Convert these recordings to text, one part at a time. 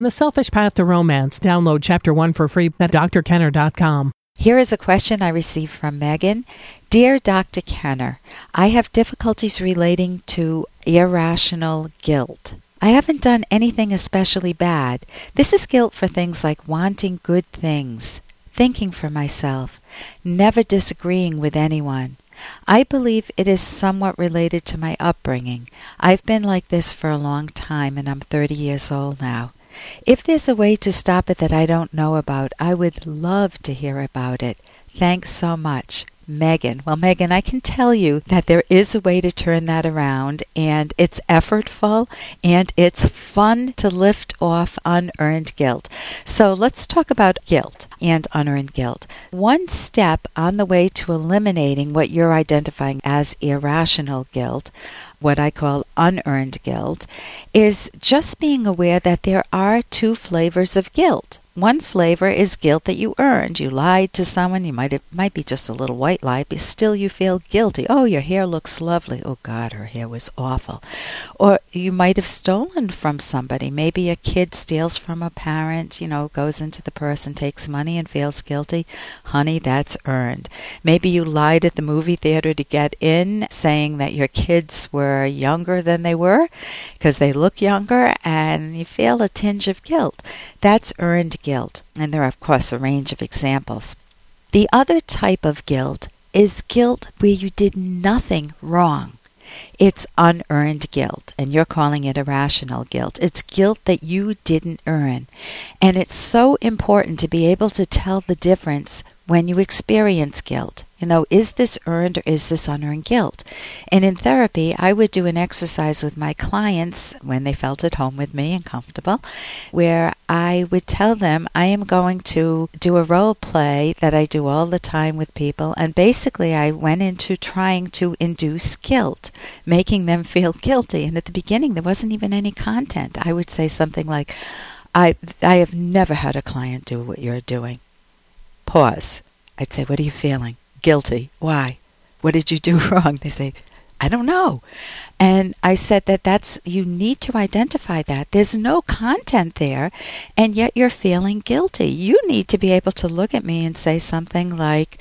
The Selfish Path to Romance. Download Chapter 1 for free at drkenner.com. Here is a question I received from Megan. Dear Dr. Kenner, I have difficulties relating to irrational guilt. I haven't done anything especially bad. This is guilt for things like wanting good things, thinking for myself, never disagreeing with anyone. I believe it is somewhat related to my upbringing. I've been like this for a long time and I'm 30 years old now. If there's a way to stop it that I don't know about, I would love to hear about it. Thanks so much. Megan. Well, Megan, I can tell you that there is a way to turn that around, and it's effortful and it's fun to lift off unearned guilt. So let's talk about guilt and unearned guilt. One step on the way to eliminating what you're identifying as irrational guilt what I call unearned guilt, is just being aware that there are two flavors of guilt. One flavor is guilt that you earned. You lied to someone. You might it might be just a little white lie, but still you feel guilty. Oh, your hair looks lovely. Oh God, her hair was awful. Or you might have stolen from somebody. Maybe a kid steals from a parent. You know, goes into the purse and takes money and feels guilty. Honey, that's earned. Maybe you lied at the movie theater to get in, saying that your kids were younger than they were because they look younger, and you feel a tinge of guilt. That's earned guilt, and there are, of course, a range of examples. The other type of guilt is guilt where you did nothing wrong. It's unearned guilt, and you're calling it irrational guilt. It's guilt that you didn't earn. And it's so important to be able to tell the difference when you experience guilt. You know, is this earned or is this unearned guilt? And in therapy, I would do an exercise with my clients when they felt at home with me and comfortable, where I would tell them I am going to do a role play that I do all the time with people. And basically, I went into trying to induce guilt, making them feel guilty. And at the beginning, there wasn't even any content. I would say something like, I, I have never had a client do what you're doing. Pause. I'd say, What are you feeling? Guilty. Why? What did you do wrong? They say, I don't know. And I said that that's, you need to identify that. There's no content there, and yet you're feeling guilty. You need to be able to look at me and say something like,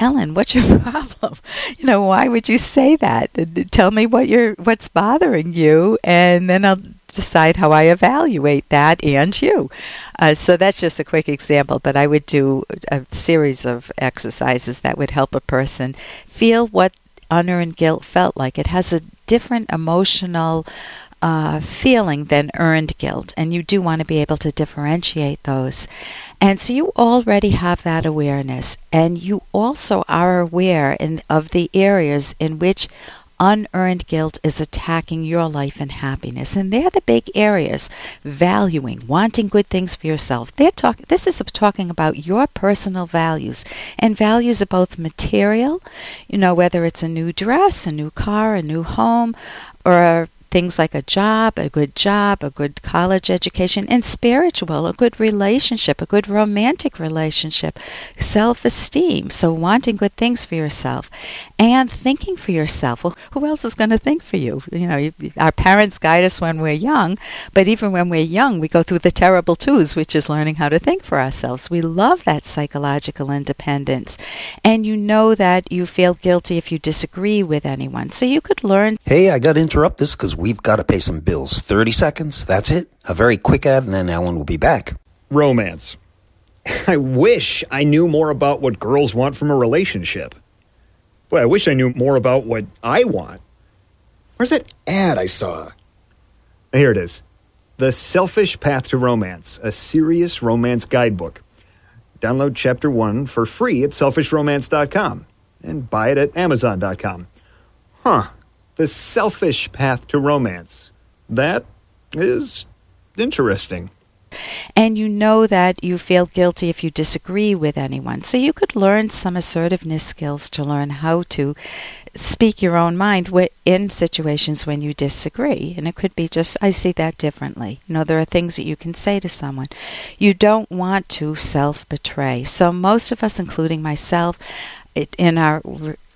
Ellen, what's your problem? You know, why would you say that? Tell me what you're, what's bothering you, and then I'll decide how I evaluate that and you. Uh, so that's just a quick example, but I would do a series of exercises that would help a person feel what unearned guilt felt like. It has a different emotional uh, feeling than earned guilt, and you do want to be able to differentiate those. And so you already have that awareness, and you also are aware in, of the areas in which unearned guilt is attacking your life and happiness. And they're the big areas valuing, wanting good things for yourself. They're talking this is talking about your personal values. And values are both material, you know, whether it's a new dress, a new car, a new home, or things like a job, a good job, a good college education, and spiritual, a good relationship, a good romantic relationship, self esteem. So, wanting good things for yourself and thinking for yourself. Well, who else is going to think for you? You know, our parents guide us when we're young, but even when we're young, we go through the terrible twos, which is learning how to think for ourselves. We love that psychological independence. And you know that you feel guilty if you disagree with anyone. So, you could learn. Hey, I got to interrupt this because we've got to pay some bills. 30 seconds, that's it. A very quick ad, and then Ellen will be back. Romance. I wish I knew more about what girls want from a relationship. Boy, I wish I knew more about what I want. Where's that ad I saw? Here it is The Selfish Path to Romance, a serious romance guidebook. Download chapter one for free at selfishromance.com and buy it at amazon.com. Huh. The Selfish Path to Romance. That is interesting. And you know that you feel guilty if you disagree with anyone. So you could learn some assertiveness skills to learn how to speak your own mind in situations when you disagree. And it could be just, I see that differently. You know, there are things that you can say to someone. You don't want to self betray. So most of us, including myself, in our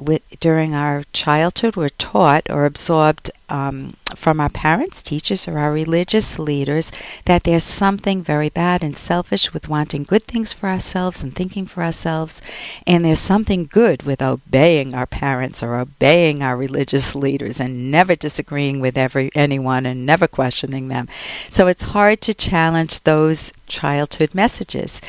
with, during our childhood we're taught or absorbed um, from our parents, teachers, or our religious leaders that there's something very bad and selfish with wanting good things for ourselves and thinking for ourselves, and there's something good with obeying our parents or obeying our religious leaders and never disagreeing with every anyone and never questioning them. So it's hard to challenge those childhood messages.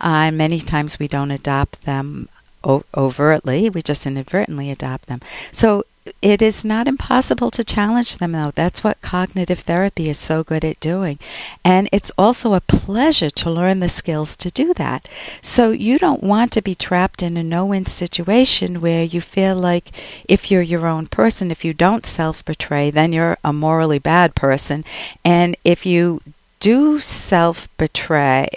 Uh, and many times we don't adopt them overtly, we just inadvertently adopt them. So it is not impossible to challenge them, though. That's what cognitive therapy is so good at doing. And it's also a pleasure to learn the skills to do that. So you don't want to be trapped in a no win situation where you feel like if you're your own person, if you don't self betray, then you're a morally bad person. And if you do self betray,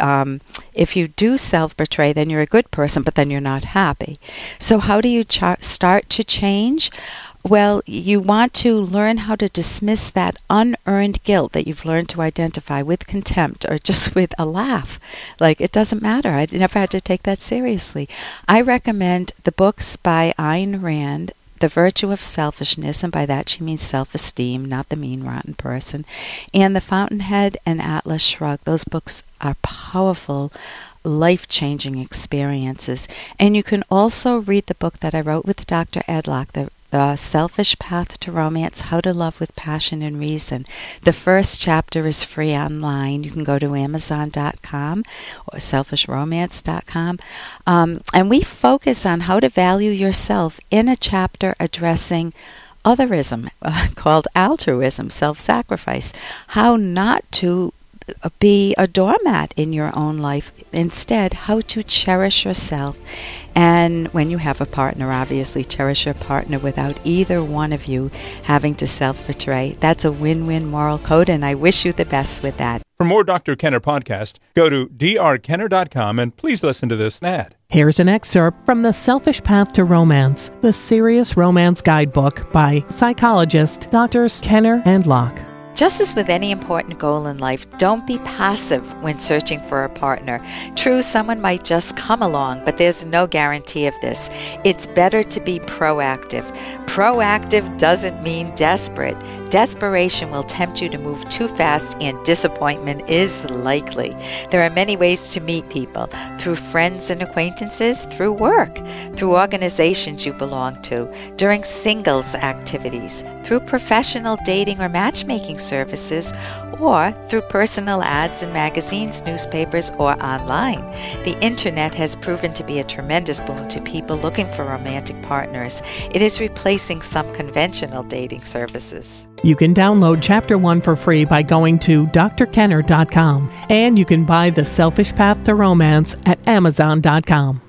um, if you do self betray, then you're a good person, but then you're not happy. So, how do you start to change? Well, you want to learn how to dismiss that unearned guilt that you've learned to identify with contempt or just with a laugh. Like, it doesn't matter. I never had to take that seriously. I recommend the books by Ayn Rand the Virtue of Selfishness, and by that she means self esteem, not the mean, rotten person, and The Fountainhead and Atlas Shrugged. Those books are powerful, life changing experiences. And you can also read the book that I wrote with Dr. Ed Locke, The the Selfish Path to Romance How to Love with Passion and Reason. The first chapter is free online. You can go to Amazon.com or selfishromance.com. Um, and we focus on how to value yourself in a chapter addressing otherism uh, called altruism, self sacrifice, how not to be a doormat in your own life. Instead, how to cherish yourself. And when you have a partner, obviously cherish your partner without either one of you having to self betray. That's a win win moral code, and I wish you the best with that. For more Dr. Kenner podcast, go to drkenner.com and please listen to this ad. Here's an excerpt from The Selfish Path to Romance, the Serious Romance Guidebook by psychologists Drs. Kenner and Locke. Just as with any important goal in life, don't be passive when searching for a partner. True, someone might just come along, but there's no guarantee of this. It's better to be proactive. Proactive doesn't mean desperate. Desperation will tempt you to move too fast, and disappointment is likely. There are many ways to meet people through friends and acquaintances, through work, through organizations you belong to, during singles activities, through professional dating or matchmaking services, or through personal ads in magazines, newspapers, or online. The internet has proven to be a tremendous boon to people looking for romantic partners. It is replacing some conventional dating services. You can download Chapter 1 for free by going to drkenner.com, and you can buy The Selfish Path to Romance at amazon.com.